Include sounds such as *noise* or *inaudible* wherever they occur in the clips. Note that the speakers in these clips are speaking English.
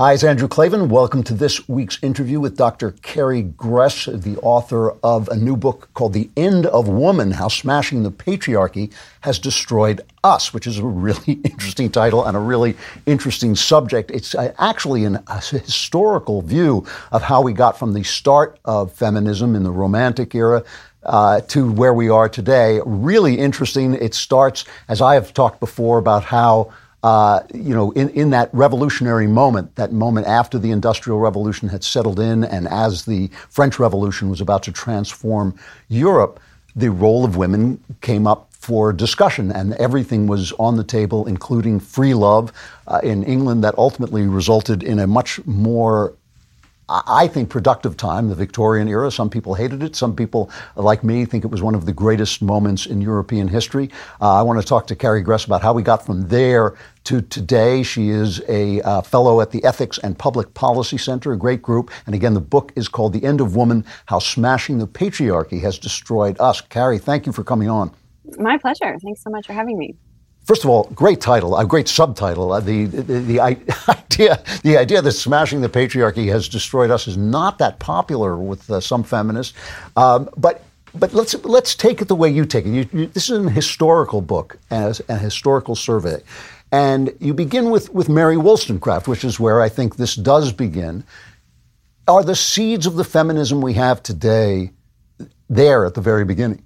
Hi, it's Andrew Klavan. Welcome to this week's interview with Dr. Carrie Gress, the author of a new book called The End of Woman How Smashing the Patriarchy Has Destroyed Us, which is a really *laughs* interesting title and a really interesting subject. It's uh, actually an, a historical view of how we got from the start of feminism in the Romantic era uh, to where we are today. Really interesting. It starts, as I have talked before, about how uh, you know, in, in that revolutionary moment, that moment after the Industrial Revolution had settled in and as the French Revolution was about to transform Europe, the role of women came up for discussion, and everything was on the table, including free love uh, in England, that ultimately resulted in a much more I think, productive time, the Victorian era. Some people hated it. Some people, like me, think it was one of the greatest moments in European history. Uh, I want to talk to Carrie Gress about how we got from there to today. She is a uh, fellow at the Ethics and Public Policy Center, a great group. And again, the book is called The End of Woman How Smashing the Patriarchy Has Destroyed Us. Carrie, thank you for coming on. My pleasure. Thanks so much for having me. First of all, great title, a great subtitle. Uh, the, the, the *laughs* idea, the idea that smashing the patriarchy has destroyed us is not that popular with uh, some feminists. Um, but but let's let's take it the way you take it. You, you, this is an historical book, as a historical survey, and you begin with with Mary Wollstonecraft, which is where I think this does begin. Are the seeds of the feminism we have today there at the very beginning?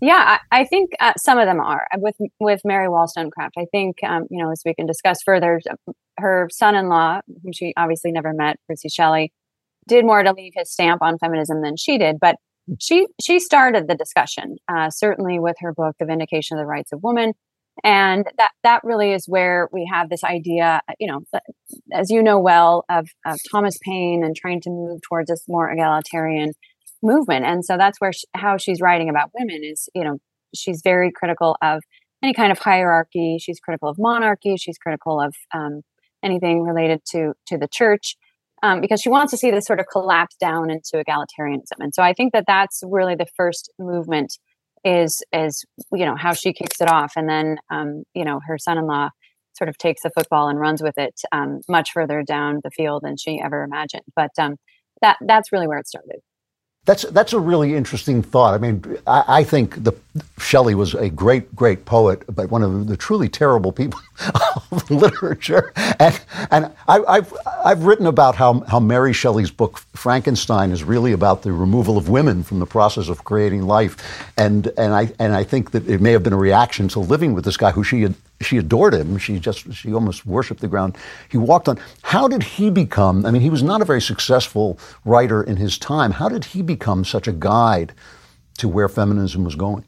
Yeah, I, I think uh, some of them are with with Mary Wollstonecraft. I think um, you know as we can discuss further, her son-in-law, whom she obviously never met, Percy Shelley, did more to leave his stamp on feminism than she did. But she she started the discussion uh, certainly with her book, The Vindication of the Rights of Woman, and that that really is where we have this idea, you know, as you know well, of, of Thomas Paine and trying to move towards this more egalitarian movement. And so that's where she, how she's writing about women is, you know, she's very critical of any kind of hierarchy. She's critical of monarchy. She's critical of um, anything related to to the church. Um, because she wants to see this sort of collapse down into egalitarianism, and so I think that that's really the first movement is is you know how she kicks it off, and then um, you know her son-in-law sort of takes the football and runs with it um, much further down the field than she ever imagined. But um, that that's really where it started. That's that's a really interesting thought. I mean, I, I, think the Shelley was a great, great poet, but one of the truly terrible people *laughs* of literature. And and I, have I've written about how how Mary Shelley's book Frankenstein is really about the removal of women from the process of creating life, and and I and I think that it may have been a reaction to living with this guy who she she adored him. She just she almost worshipped the ground he walked on. How did he become? I mean, he was not a very successful writer in his time. How did he become such a guide to where feminism was going?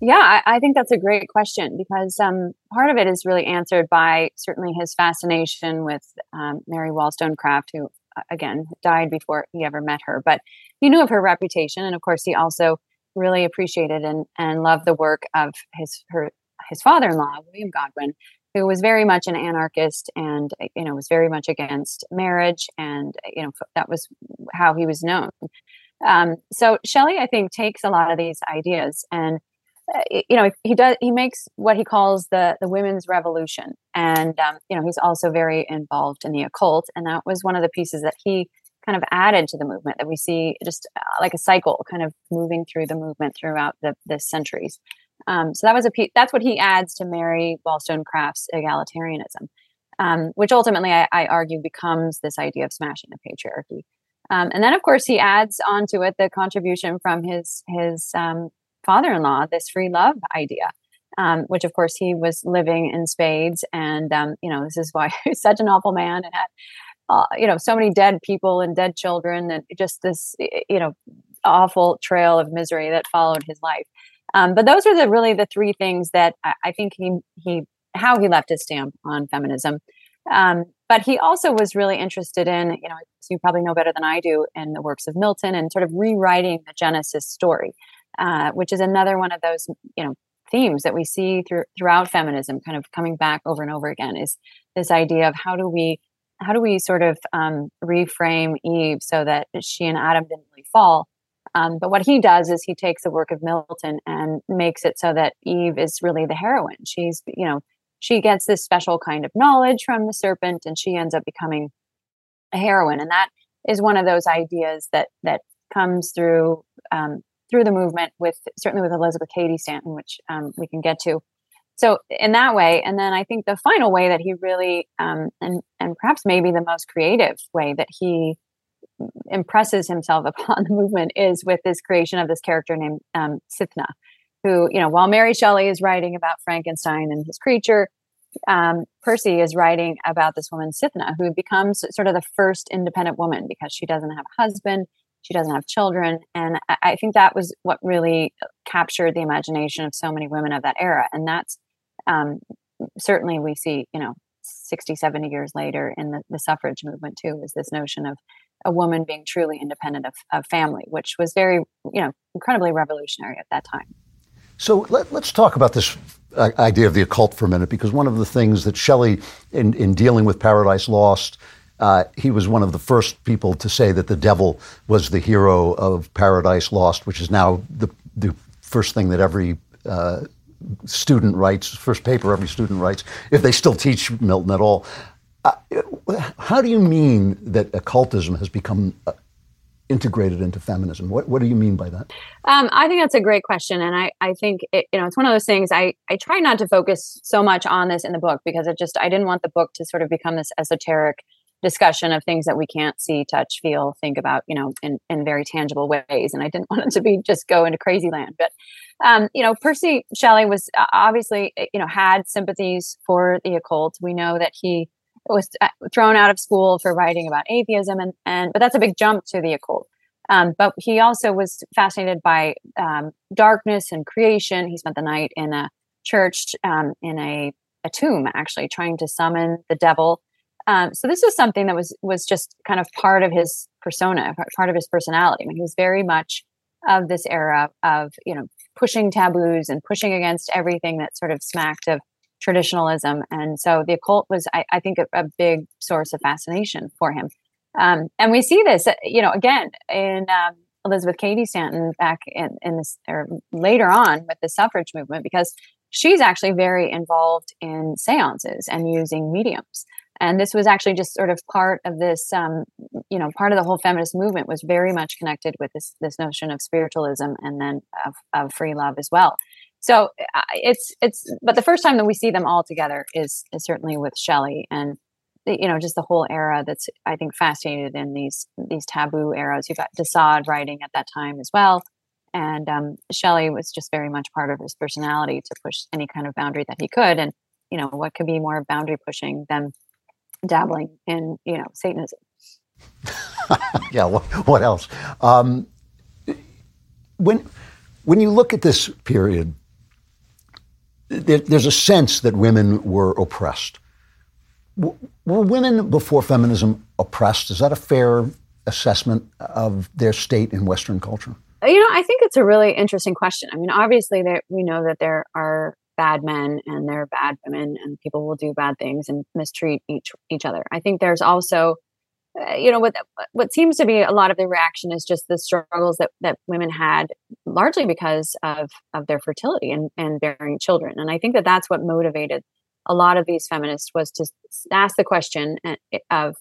Yeah, I, I think that's a great question because um, part of it is really answered by certainly his fascination with um, Mary Wollstonecraft, who again died before he ever met her, but he knew of her reputation, and of course, he also really appreciated and, and loved the work of his her his father-in-law, William Godwin, who was very much an anarchist and you know was very much against marriage, and you know that was how he was known. Um, so Shelley, I think, takes a lot of these ideas and uh, you know he does he makes what he calls the the women's revolution. And um, you know he's also very involved in the occult. And that was one of the pieces that he kind of added to the movement that we see just uh, like a cycle kind of moving through the movement throughout the, the centuries. Um, so that was a piece, that's what he adds to Mary Wollstonecraft's egalitarianism, um, which ultimately I, I, argue becomes this idea of smashing the patriarchy. Um, and then, of course, he adds onto it the contribution from his his um, father-in-law, this free love idea, um, which, of course, he was living in spades, and um, you know this is why *laughs* he's such an awful man and had uh, you know so many dead people and dead children, and just this you know awful trail of misery that followed his life. Um, but those are the really the three things that I, I, think he he how he left his stamp on feminism. Um, but he also was really interested in, you know, you probably know better than I do, in the works of Milton and sort of rewriting the Genesis story, uh, which is another one of those, you know, themes that we see through, throughout feminism, kind of coming back over and over again. Is this idea of how do we how do we sort of um, reframe Eve so that she and Adam didn't really fall, um, but what he does is he takes the work of Milton and makes it so that Eve is really the heroine. She's, you know, she gets this special kind of knowledge from the serpent and she ends up becoming a heroine, and that is one of those ideas that that comes through um, through the movement with certainly with Elizabeth Cady Stanton, which um, we can get to. So in that way, and then I think the final way that he really um, and and perhaps maybe the most creative way that he impresses himself *laughs* upon the movement is with this creation of this character named um, Cythna, who you know while Mary Shelley is writing about Frankenstein and his creature, um, Percy is writing about this woman Cythna, who becomes sort of the first independent woman because she doesn't have a husband, she doesn't have children, and I, think that was what really captured the imagination of so many women of that era, and that's um, certainly we see you know 60 70 years later in the, the suffrage movement too is this notion of a woman being truly independent of, of family which was very you know incredibly revolutionary at that time. So let, us talk about this uh, idea of the occult for a minute, because one of the things that Shelley, in, in dealing with Paradise Lost, uh, he was one of the first people to say that the devil was the hero of Paradise Lost, which is now the, the first thing that every uh, student writes, first paper every student writes, if they still teach Milton at all. Uh, how do you mean that occultism has become uh, integrated into feminism? What, what do you mean by that? Um, I think that's a great question, and I, I think it, you know it's one of those things. I I try not to focus so much on this in the book because it just I didn't want the book to sort of become this esoteric discussion of things that we can't see, touch, feel, think about, you know, in, in very tangible ways. And I didn't *laughs* want it to be just go into crazy land. But, um, you know, Percy Shelley was uh, obviously, you know, had sympathies for the occult. We know that he was uh, thrown out of school for writing about atheism, and and but that's a big jump to the occult. Um, but he also was fascinated by um, darkness and creation. He spent the night in a church um, in a, a tomb, actually trying to summon the devil. Um, so this was something that was was just kind of part of his persona, part of his personality. I mean, he was very much of this era of you know pushing taboos and pushing against everything that sort of smacked of traditionalism. And so the occult was, I, I think, a, a, big source of fascination for him. Um, and we see this, you know, again in um, Elizabeth Cady Stanton back in, in this, or later on with the suffrage movement, because she's actually very involved in seances and using mediums. And this was actually just sort of part of this, um, you know, part of the whole feminist movement was very much connected with this this notion of spiritualism and then of, of free love as well. So uh, it's it's but the first time that we see them all together is is certainly with Shelley and the, you know just the whole era that's I think fascinated in these these taboo eras. You got de Sade writing at that time as well, and um, Shelley was just very much part of his personality to push any kind of boundary that he could. And you know what could be more boundary pushing than dabbling in you know Satanism. *laughs* yeah. What, what else? Um, when when you look at this period there, there's a sense that women were oppressed. were women before feminism oppressed? Is that a fair assessment of their state in Western culture? You know, I think it's a really interesting question. I mean, obviously, there, we know that there are bad men and there are bad women, and people will do bad things and mistreat each each other. I think there's also uh, you know what what seems to be a lot of the reaction is just the struggles that that women had largely because of of their fertility and and bearing children. And i think that that's what motivated a lot of these feminists was to ask the question uh, of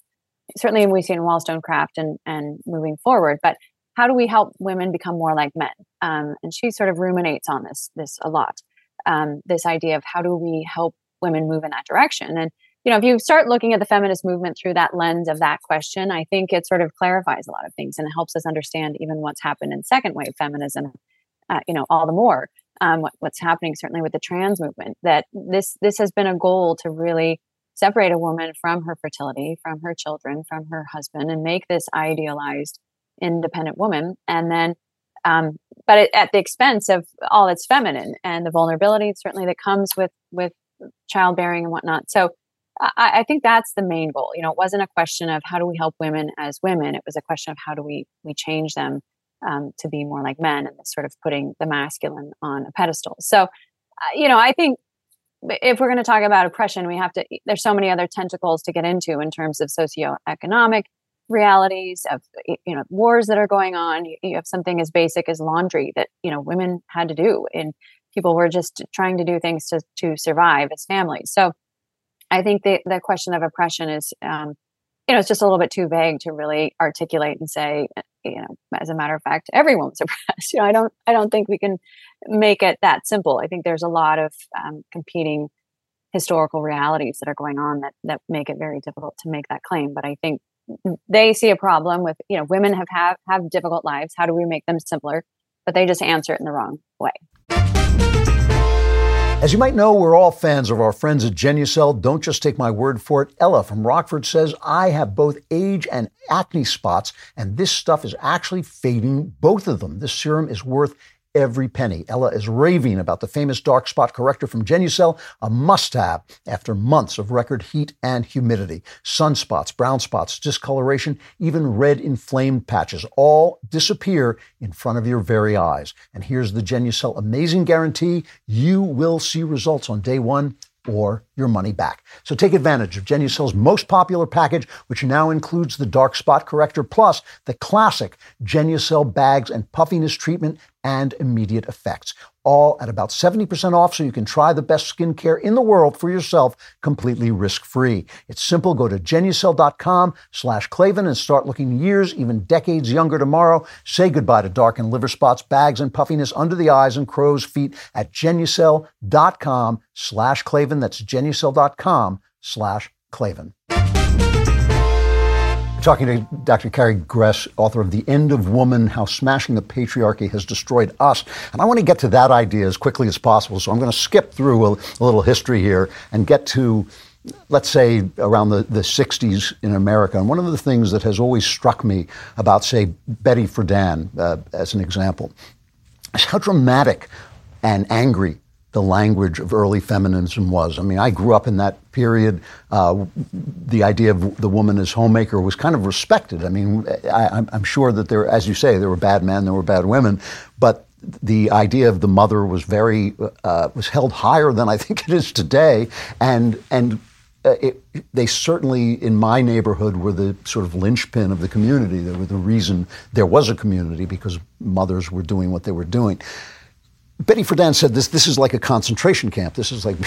certainly we see in wollstonecraft and and moving forward but how do we help women become more like men? Um, and she sort of ruminates on this this a lot um, this idea of how do we help women move in that direction and you know, if you start looking at the feminist movement through that lens of that question, I think it sort of clarifies a lot of things and helps us understand even what's happened in second wave feminism, uh, you know, all the more. Um, what, what's happening certainly with the trans movement that this this has been a goal to really separate a woman from her fertility, from her children, from her husband, and make this idealized independent woman, and then um, but it, at the expense of all that's feminine and the vulnerability certainly that comes with with childbearing and whatnot. So I, I, think that's the main goal. You know, it wasn't a question of how do we help women as women. It was a question of how do we we change them um, to be more like men, and sort of putting the masculine on a pedestal. So, uh, you know, I think if we're going to talk about oppression, we have to. There's so many other tentacles to get into in terms of socioeconomic realities of you know wars that are going on. You, have something as basic as laundry that you know women had to do, and people were just trying to do things to to survive as families. So I think the, the question of oppression is um, you know, it's just a little bit too vague to really articulate and say, you know, as a matter of fact, everyone's *laughs* oppressed. You know, I don't, I don't think we can make it that simple. I think there's a lot of um, competing historical realities that are going on that that make it very difficult to make that claim. But I think they see a problem with, you know, women have have have difficult lives. How do we make them simpler? But they just answer it in the wrong way. As you might know, we're all fans of our friends at Genucel. Don't just take my word for it. Ella from Rockford says, I have both age and acne spots, and this stuff is actually fading both of them. This serum is worth every penny. Ella is raving about the famous dark spot corrector from Genucel, a must have after months of record heat and humidity. Sunspots, brown spots, discoloration, even red inflamed patches all disappear in front of your very eyes. And here's the Genucel amazing guarantee you will see results on day one or your money back. So take advantage of Genucel's most popular package, which now includes the dark spot corrector plus the classic Genucel bags and puffiness treatment and immediate effects all at about 70% off so you can try the best skincare in the world for yourself completely risk-free. It's simple. Go to genucel.com slash Klavan and start looking years, even decades younger tomorrow. Say goodbye to dark and liver spots, bags, and puffiness under the eyes and crow's feet at genucel.com slash Klavan. That's genucel.com slash Klavan talking to Dr. Carrie Gress, author of The End of Woman How Smashing the Patriarchy Has Destroyed Us. And I want to get to that idea as quickly as possible. So I'm going to skip through a, a little history here and get to, let's say, around the, the 60s in America. And one of the things that has always struck me about, say, Betty Friedan, uh, as an example, is how dramatic and angry the language of early feminism was. I mean, I grew up in that period. Uh, the idea of the woman as homemaker was kind of respected. I mean, I, am sure that there, as you say, there were bad men, there were bad women, but the idea of the mother was very uh, was held higher than I think it is today, and and. Uh, it, they certainly, in my neighborhood, were the sort of linchpin of the community. They were the reason there was a community because mothers were doing what they were doing. Betty Friedan said this. This is like a concentration camp. This is like,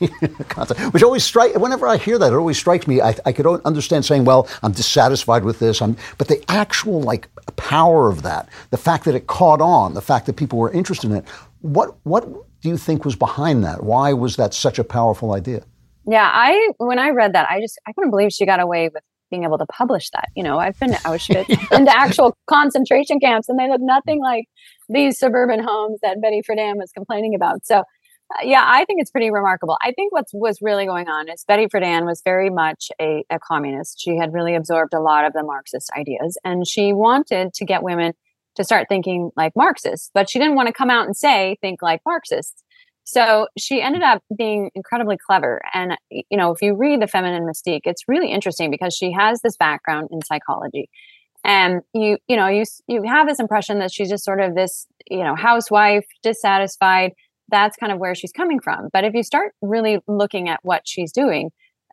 *laughs* which always strike. Whenever I hear that, it always strikes me. I, I could understand saying, "Well, I'm dissatisfied with this," I'm, but the actual like power of that, the fact that it caught on, the fact that people were interested in it. What what do you think was behind that? Why was that such a powerful idea? Yeah, I when I read that, I just I couldn't believe she got away with being able to publish that. You know, I've been to Auschwitz and to actual concentration camps, and they look nothing like these suburban homes that Betty Friedan was complaining about. So, uh, yeah, I think it's pretty remarkable. I think what was really going on is Betty Friedan was very much a, a communist. She had really absorbed a lot of the Marxist ideas, and she wanted to get women to start thinking like Marxists, but she didn't want to come out and say, think like Marxists. So she ended up being incredibly clever. And, you know, if you read The Feminine Mystique, it's really interesting because she has this background in psychology. And you, you know, you, you have this impression that she's just sort of this, you know, housewife, dissatisfied. That's kind of where she's coming from. But if you start really looking at what she's doing,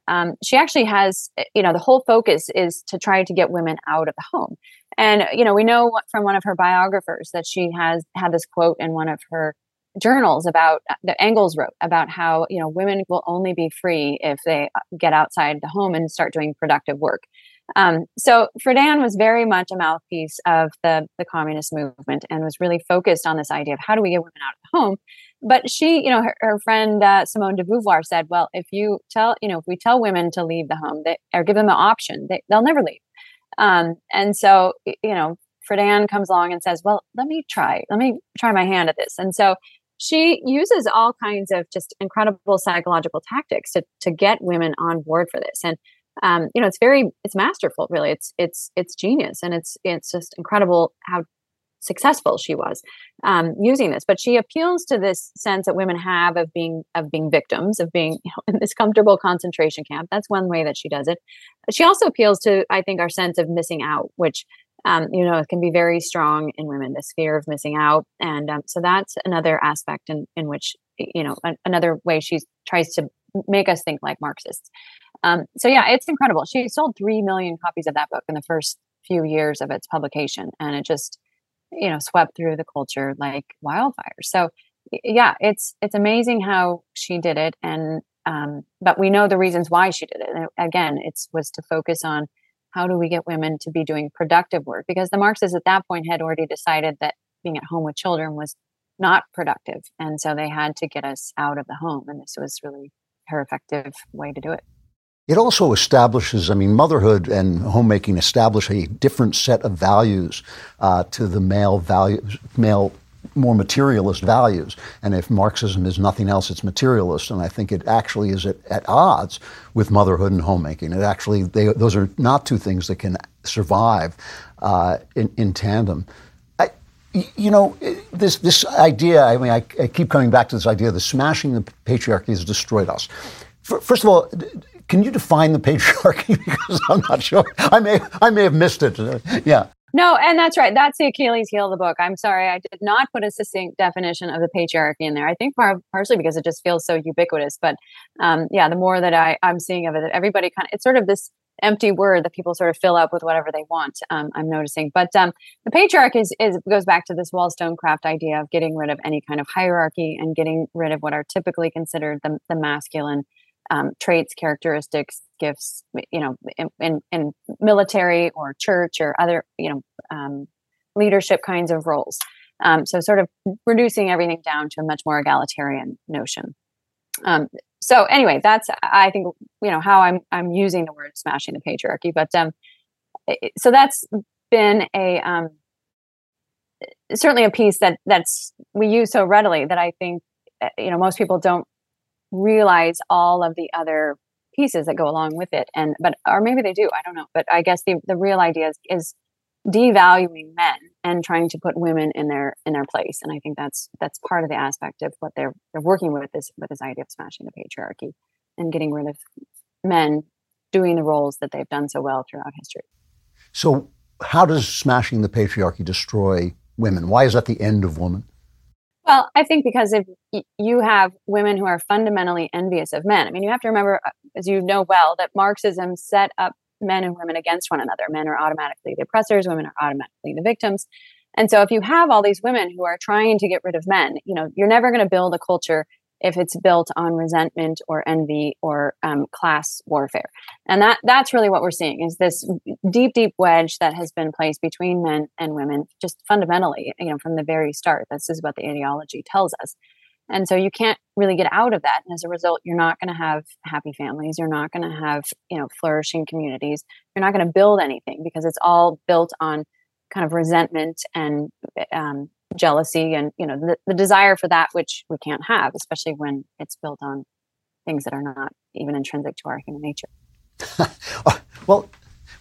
um, she actually has, you know, the whole focus is to try to get women out of the home. And, you know, we know from one of her biographers that she has had this quote in one of her journals about uh, the Engels wrote about how you know women will only be free if they uh, get outside the home and start doing productive work. Um, so Friedan was very much a mouthpiece of the the communist movement and was really focused on this idea of how do we get women out of the home. But she, you know, her, her friend uh, Simone de Beauvoir said, "Well, if you tell, you know, if we tell women to leave the home, they, or give them the option, they, they'll never leave." Um, and so, you know, Friedan comes along and says, "Well, let me try. Let me try my hand at this." And so she uses all kinds of just incredible psychological tactics to to get women on board for this and um, you know it's very it's masterful really it's it's it's genius and it's it's just incredible how successful she was um, using this but she appeals to this sense that women have of being of being victims of being *laughs* you know, in this comfortable concentration camp that's one way that she does it she also appeals to i think our sense of missing out which um, you know, it can be very strong in women, this fear of missing out. And um, so that's another aspect in, in which, you know, another way she tries to make us think like Marxists. Um, so yeah, it's incredible. She sold 3 million copies of that book in the first few years of its publication. And it just, you know, swept through the culture like wildfire. So yeah, it's, it's amazing how she did it. And, um, but we know the reasons why she did it. And again, it's was to focus on how do we get women to be doing productive work? Because the Marxists at that point had already decided that being at home with children was not productive. And so they had to get us out of the home. And this was really her effective way to do it. It also establishes, I mean, motherhood and homemaking establish a different set of values uh, to the male values, male more materialist values. And if Marxism is nothing else, it's materialist. And I think it actually is at, at odds with motherhood and homemaking. It actually, they, those are not two things that can survive uh, in, in tandem you know, this this idea. I mean, I, I, keep coming back to this idea that smashing the patriarchy has destroyed us. First of all, can you define the patriarchy? *laughs* because I'm not sure. I may I may have missed it. Yeah. No, and that's right. That's the Achilles heel of the book. I'm sorry, I did not put a succinct definition of the patriarchy in there. I think par- partially because it just feels so ubiquitous. But um, yeah, the more that I, I'm seeing of it, everybody kind of it's sort of this empty word that people sort of fill up with whatever they want. Um, I'm noticing, but um, the patriarch is, is goes back to this Wollstonecraft idea of getting rid of any kind of hierarchy and getting rid of what are typically considered the, the masculine um, traits, characteristics, gifts. You know, in, in, in, military or church or other you know um, leadership kinds of roles. Um, so, sort of reducing everything down to a much more egalitarian notion. Um, so anyway, that's I think you know how I'm I'm using the word smashing the patriarchy, but um, so that's been a um, certainly a piece that that's we use so readily that I think eh, you know most people don't realize all of the other pieces that go along with it, and but or maybe they do, I don't know, but I guess the the real idea is, is devaluing men and trying to put women in their in their place. And i think that's that's part of the aspect of what they're they're working with this with this idea of smashing the patriarchy and getting rid of men doing the roles that they've done so well throughout history. So how does smashing the patriarchy destroy women? Why is that the end of woman well i think because if you have women who are fundamentally envious of men i mean you have to remember uh, as you know well that marxism set up men and women against one another. Men are automatically the oppressors, women are automatically the victims. And so if you have all these women who are trying to get rid of men, you know, you're never going to build a culture if it's built on resentment or envy or um, class warfare. And that that's really what we're seeing is this deep, deep wedge that has been placed between men and women, just fundamentally, you know, from the very start. This is what the ideology tells us. And so you can't really get out of that. And as a result, you're not going to have happy families. You're not going to have, you know, flourishing communities. You're not going to build anything because it's all built on kind of resentment and um, jealousy and, you know, the, the desire for that which we can't have, especially when it's built on things that are not even intrinsic to our human nature. *laughs* well,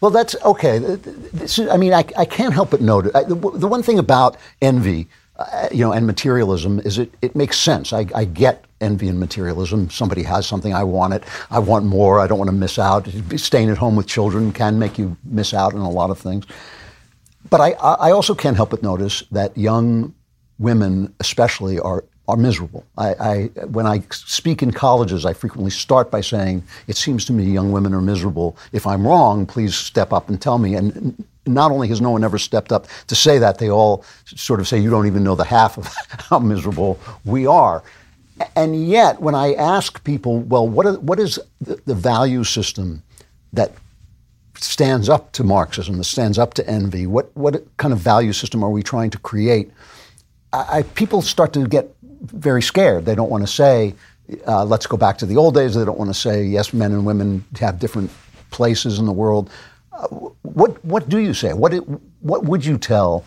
well, that's okay. This, I mean, I, I can't help but note I, the, the one thing about envy uh, you know, and materialism is it, it makes sense. I, I, get envy and materialism. Somebody has something, I want it. I want more. I don't want to miss out. Staying at home with children can make you miss out on a lot of things. But I, I also can't help but notice that young women, especially, are are miserable. I, I, when I speak in colleges, I frequently start by saying, "It seems to me young women are miserable. If I'm wrong, please step up and tell me." And not only has no one ever stepped up to say that, they all sort of say, you don't even know the half of *laughs* how miserable we are. And yet, when I ask people, well, what, are, what is the, the value system that stands up to Marxism, that stands up to envy? What, what kind of value system are we trying to create? I, I, people start to get very scared. They don't want to say, uh, let's go back to the old days. They don't want to say, yes, men and women have different places in the world what what do you say? What what would you tell?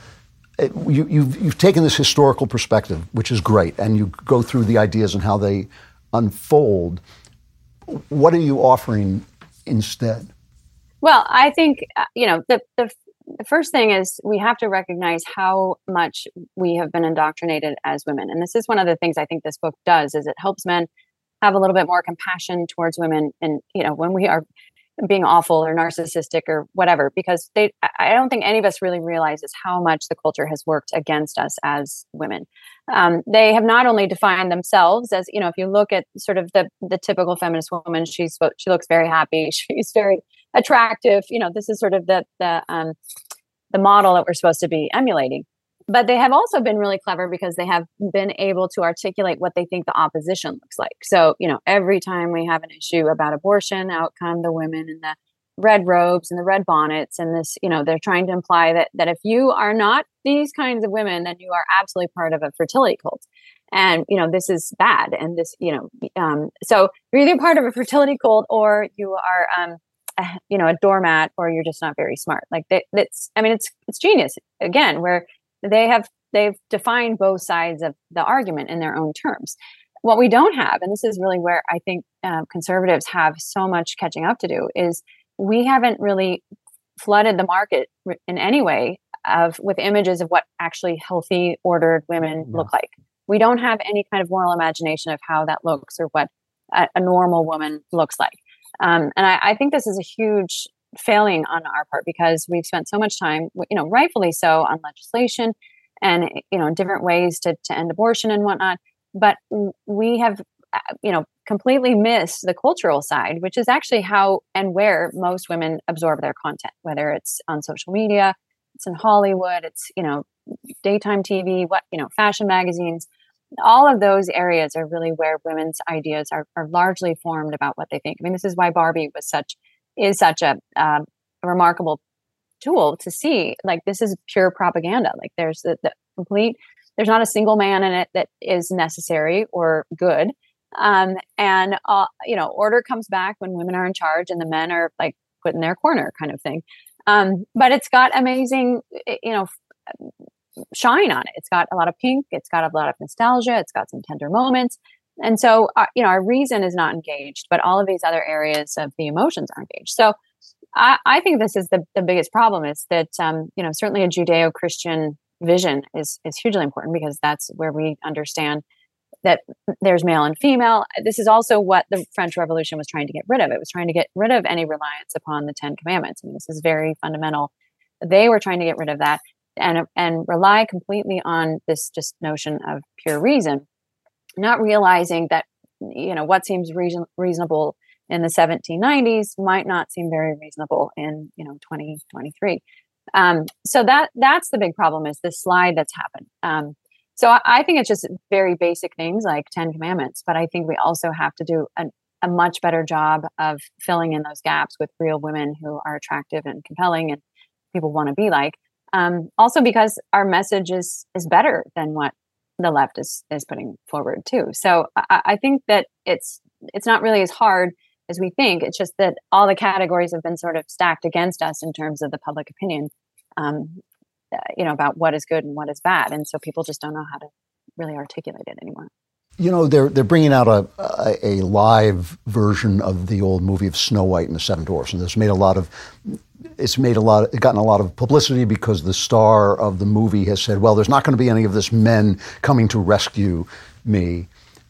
Uh, you, you've, you've taken this historical perspective, which is great, and you go through the ideas and how they unfold. What are you offering instead? Well, I think uh, you know the, the the first thing is we have to recognize how much we have been indoctrinated as women, and this is one of the things I think this book does is it helps men have a little bit more compassion towards women and you know when we are being awful or narcissistic or whatever because they i don't think any of us really realizes how much the culture has worked against us as women. Um, they have not only defined themselves as you know if you look at sort of the the typical feminist woman she's she looks very happy *laughs* she's very attractive you know this is sort of the the um, the model that we're supposed to be emulating. But they have also been really clever because they have been able to articulate what they think the opposition looks like. So, you know, every time we have an issue about abortion, out come the women in the red robes and the red bonnets and this you know they're trying to imply that that if you are not these kinds of women then you are absolutely part of a fertility cult. And you know this is bad. And this you know um, so you're either part of a fertility cult or you are um, a, you know a doormat or you're just not very smart. Like that, that's i mean it's it's genius again where they have they've defined both sides of the argument in their own terms. What we don't have and this is really where i think uh, conservatives have so much catching up to do is we haven't really flooded the market in any way of with images of what actually healthy ordered women yeah. look like. We don't have any kind of moral imagination of how that looks or what a, a normal woman looks like um, and I, I think this is a huge failing on our part because we've spent so much time you know rightfully so on legislation and you know different ways to, to end abortion and whatnot. But we have uh, you know completely missed the cultural side which is actually how and where most women absorb their content whether it's on social media it's in hollywood it's you know daytime tv what you know fashion magazines all of those areas are really where women's ideas are, are largely formed about what they think. I mean this is why barbie was such is such a, uh, a remarkable tool to see like this is pure propaganda. Like there's the, the complete there's not a single man in it that is necessary or good. Um, and uh, you know order comes back when women are in charge and the men are like put in their corner kind of thing. Um, but it's got amazing you know shine on it it's got a lot of pink it's got a lot of nostalgia it's got some tender moments and so uh, you know our reason is not engaged but all of these other areas of the emotions are engaged so i, I think this is the, the biggest problem is that um, you know certainly a judeo-christian vision is is hugely important because that's where we understand that there's male and female. This is also what the French Revolution was trying to get rid of. It was trying to get rid of any reliance upon the Ten Commandments. I mean, this is very fundamental. They were trying to get rid of that and and rely completely on this just notion of pure reason, not realizing that you know what seems reason, reasonable in the 1790s might not seem very reasonable in you know 2023. Um, so that that's the big problem is this slide that's happened. Um, so I, I, think it's just very basic things like Ten Commandments, but I think we also have to do a, a much better job of filling in those gaps with real women who are attractive and compelling and people want to be like. Um, also because our message is is better than what the left is is putting forward too. So I, I think that it's it's not really as hard as we think. It's just that all the categories have been sort of stacked against us in terms of the public opinion um, uh, you know about what is good and what is bad and so people just don't know how to really articulate it anymore you know they're they're bringing out a, a, a live version of the old movie of Snow White and the Seven Dwarfs, and this made a lot of it's made a lot it gotten a lot of publicity because the star of the movie has said, well, there's not going to be any of this men coming to rescue me.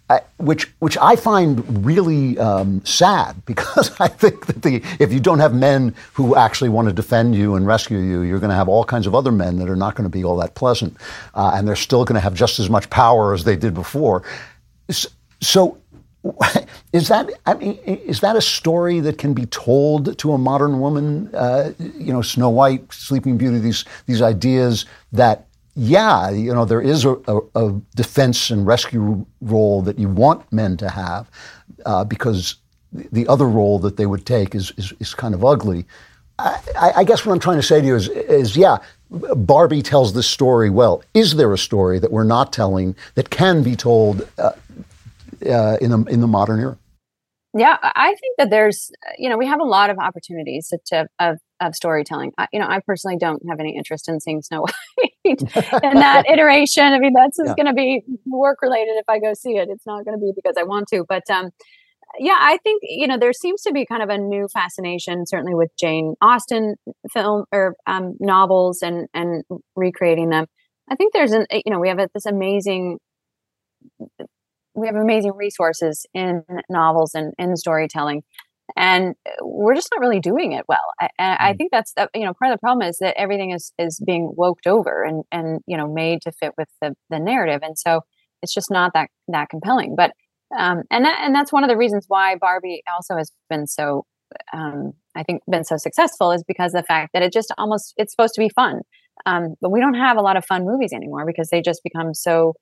I, which which I find really um, sad *laughs* because I think that the if you don't have men who actually want to defend you and rescue you, you're going to have all kinds of other men that are not going to be all that pleasant, uh, and they're still going to have just as much power as they did before. So, *laughs* is that I mean, is that a story that can be told to a modern woman? Uh, you know, Snow White, Sleeping Beauty, these these ideas that yeah, you know, there is a, a, a, defense and rescue role that you want men to have uh, because the other role that they would take is, is, is kind of ugly. I, I, guess what I'm trying to say to you is, is, yeah, Barbie tells this story well. Is there a story that we're not telling that can be told uh, uh, in, the, in the modern era? Yeah, I think that there's, you know, we have a lot of opportunities to, of of storytelling. I, you know, I personally don't have any interest in seeing Snow White *laughs* and that iteration. I mean, that's yeah. going to be work related if I go see it. It's not going to be because I want to. But um, yeah, I think you know there seems to be kind of a new fascination, certainly with Jane Austen film or um, novels and and recreating them. I think there's an you know we have a, this amazing we have amazing resources in novels and in storytelling and we're just not really doing it well. I, I mm. think that's you know part of the problem is that everything is is being woked over and and you know made to fit with the the narrative, and so it's just not that that compelling. But um, and that and that's one of the reasons why Barbie also has been so um, I think been so successful is because the fact that it just almost it's supposed to be fun, um, but we don't have a lot of fun movies anymore because they just become so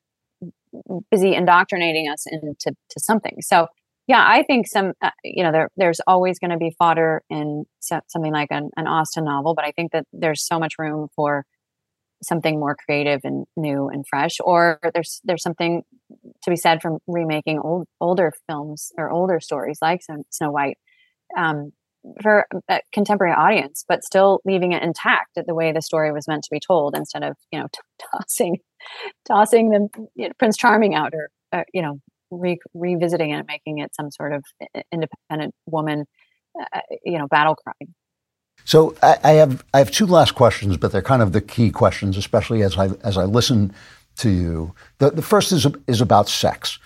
busy indoctrinating us into to something. So yeah, I think some, uh, you know, there, there's always going to be fodder in so, something like an, an Austen novel, but I think that there's so much room for something more creative and new and fresh. Or there's there's something to be said from remaking old older films or older stories like Snow White um, for a contemporary audience, but still leaving it intact at the way the story was meant to be told, instead of you know t- *laughs* tossing tossing the you know, Prince Charming out or uh, you know re- revisiting it and making it some sort of independent woman, uh, you know, battle cry. So I, I, have I have two last questions, but they're kind of the key questions, especially as I as I listen to you. The the first is is about sex.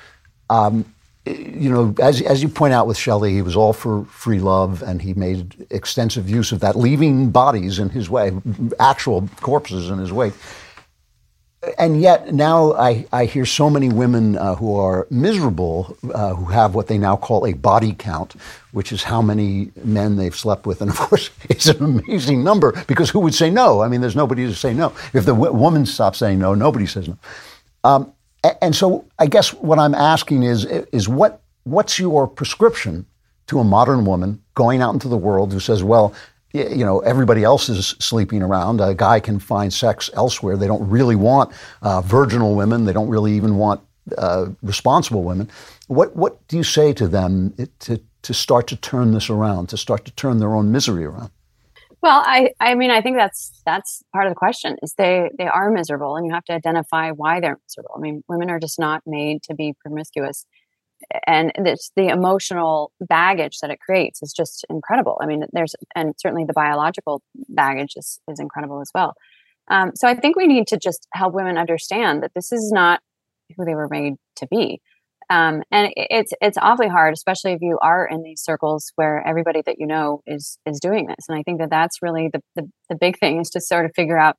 Um, you know, as as you point out with Shelley, he was all for free love, and he made extensive use of that, leaving bodies in his way, actual corpses in his wake and yet now I, I hear so many women uh, who are miserable uh, who have what they now call a body count, which is how many men they've slept with. And of course, *laughs* it's an amazing number because who would say no? I mean, there's nobody to say no. If the w- woman stops saying no, nobody says no. Um, and so I guess what I'm asking is, is what, what's your prescription to a modern woman going out into the world who says, well, you know, everybody else is sleeping around. A guy can find sex elsewhere. They don't really want uh, virginal women. They don't really even want uh, responsible women. What what do you say to them to to start to turn this around, to start to turn their own misery around? Well, I, I mean, I think that's that's part of the question. Is they they are miserable, and you have to identify why they're miserable. I mean, women are just not made to be promiscuous and it's the emotional baggage that it creates is just incredible. I mean, there's and certainly the biological baggage is is incredible as well. Um, so I think we need to just help women understand that this is not who they were made to be. Um, and it's it's awfully hard, especially if you are in these circles where everybody that you know is is doing this. And I think that that's really the, the the big thing is to sort of figure out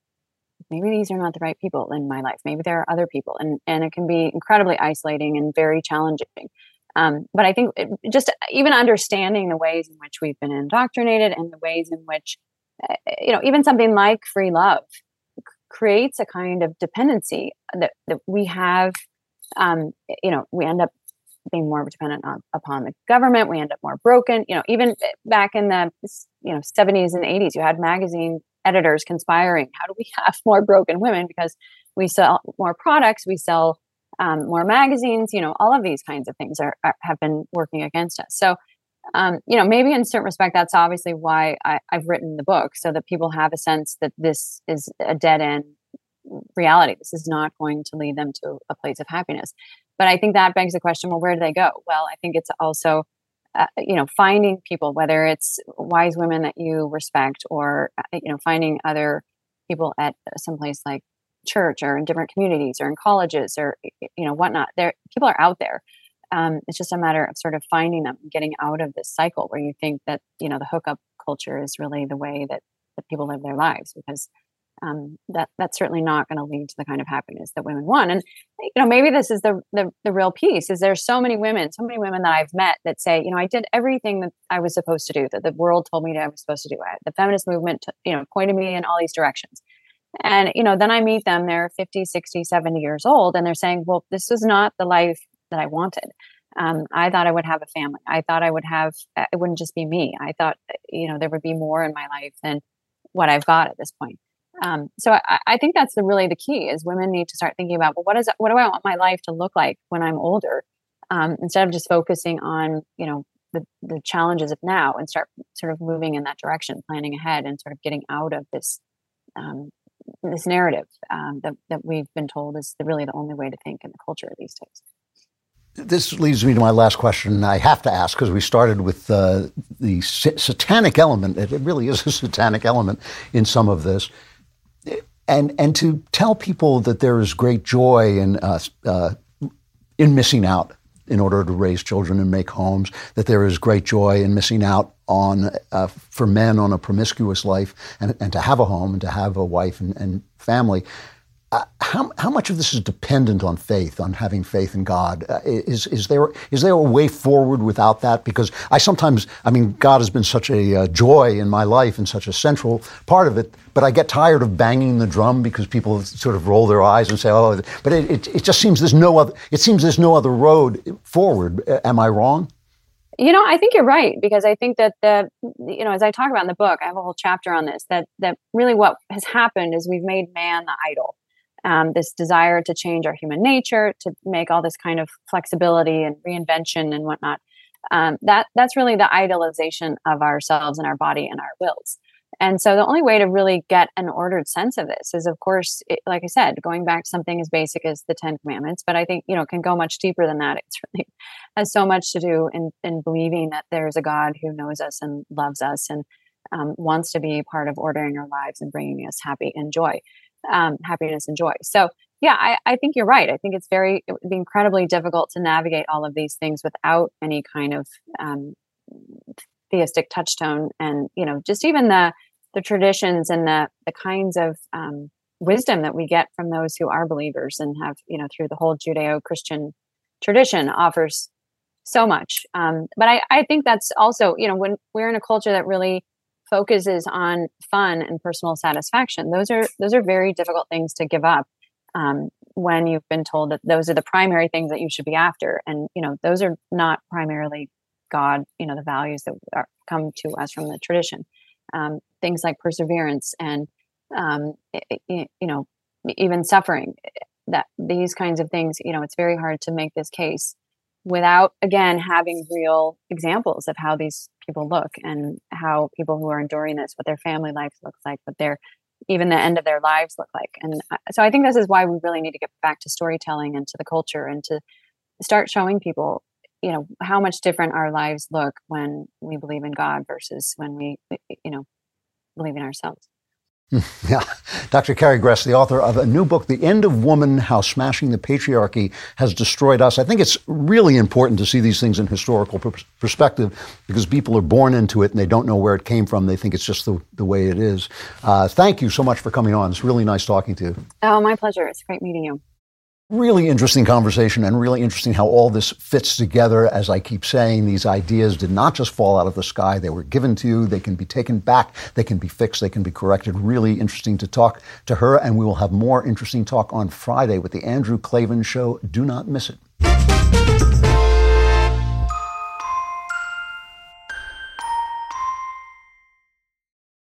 maybe these are not the right people in my life. Maybe there are other people, and and it can be incredibly isolating and very challenging. Um, but I think it, just even understanding the ways in which we've been indoctrinated and the ways in which, uh, you know, even something like free love creates a kind of dependency that, that we have. Um, you know, we end up being more dependent on, upon the government. We end up more broken. You know, even back in the you know 70s and 80s, you had magazine editors conspiring. How do we *laughs* have more broken women? Because we sell more products, we sell um, more magazines. You know, all of these kinds of things are, are have been working against us. So, um, you know, maybe in certain respect, that's obviously why I, I've written the book, so that people have a sense that this is a dead end reality. This is not going to lead them to a place of happiness. But I think that begs the question: Well, where do they go? Well, I think it's also uh, you know finding people whether it's wise women that you respect or uh, you know finding other people at some place like church or in different communities or in colleges or you know whatnot there people are out there. Um, it's just a matter of sort of finding them getting out of this cycle where you think that you know the hookup culture is really the way that, that people live their lives because um, that that's certainly not going to lead to the kind of happiness that women want. And you know, maybe this is the, the the real piece. Is there's so many women, so many women that I've met that say, you know, I did everything that I was supposed to do, that the world told me that I was supposed to do. The feminist movement, you know, pointed me in all these directions. And you know, then I meet them. They're 50, 60, 70 years old, and they're saying, well, this was not the life that I wanted. Um, I thought I would have a family. I thought I would have. It wouldn't just be me. I thought, you know, there would be more in my life than what I've got at this point. Um, so I, I, think that's the really the key is women need to start thinking about well what is what do I want my life to look like when I'm older um, instead of just focusing on you know the, the challenges of now and start sort of moving in that direction planning ahead and sort of getting out of this um, this narrative um, that, that we've been told is the, really the only way to think in the culture these days this leads me to my last question. I have to ask because we started with uh, the satanic element. It really is a *laughs* satanic element in some of this and and to tell people that there is great joy in uh, uh, in missing out in order to raise children and make homes. That there is great joy in missing out on uh, for men on a promiscuous life and, and to have a home and to have a wife and, and family. Uh, how, how much of this is dependent on faith, on having faith in God? Uh, is, is, there, is there a way forward without that? Because I sometimes, I mean, God has been such a uh, joy in my life and such a central part of it, but I get tired of banging the drum because people sort of roll their eyes and say, oh, but it, it, it just seems there's no other, it seems there's no other road forward. Am I wrong? You know, I think you're right because I think that the you know, as I talk about in the book, I have a whole chapter on this. That that really what has happened is we've made man the idol. Um, this desire to change our human nature, to make all this kind of flexibility and reinvention and whatnot. Um, that that's really the idolization of ourselves and our body and our wills. And so the only way to really get an ordered sense of this is, of course, it, like I said, going back to something as basic as the Ten Commandments. But I think you know can go much deeper than that. It's *laughs* really has so much to do in in believing that there's a God who knows us and loves us and um, wants to be part of ordering our lives and bringing us happy and joy, um, happiness and joy. So yeah, I, I think you're right. I think it's very it would be incredibly difficult to navigate all of these things without any kind of um, theistic touchstone and you know just even the the traditions and the the kinds of um, wisdom that we get from those who are believers and have you know through the whole judeo-christian tradition offers so much um, but I, I think that's also you know when we're in a culture that really focuses on fun and personal satisfaction. Those are those are very difficult things to give up um, when you've been told that those are the primary things that you should be after. And you know those are not primarily god you know the values that are, come to us from the tradition. Um, things like perseverance and um, you know even suffering that these kinds of things you know it's very hard to make this case without again having real examples of how these people look and how people who are enduring this what their family life looks like what their even the end of their lives look like. And so i think this is why we really need to get back to storytelling and to the culture and to start showing people you know how much different our lives look when we believe in god versus when we you know believe in ourselves *laughs* Yeah. Dr. Carrie Gress, the author of a new book, The End of Woman How Smashing the Patriarchy Has Destroyed Us. I think it's really important to see these things in historical perspective because people are born into it and they don't know where it came from. They think it's just the, the way it is. Uh, thank you so much for coming on. It's really nice talking to you. Oh, my pleasure. It's great meeting you. Really interesting conversation and really interesting how all this fits together. As I keep saying, these ideas did not just fall out of the sky. They were given to you. They can be taken back. They can be fixed. They can be corrected. Really interesting to talk to her. And we will have more interesting talk on Friday with the Andrew Klavan Show. Do not miss it.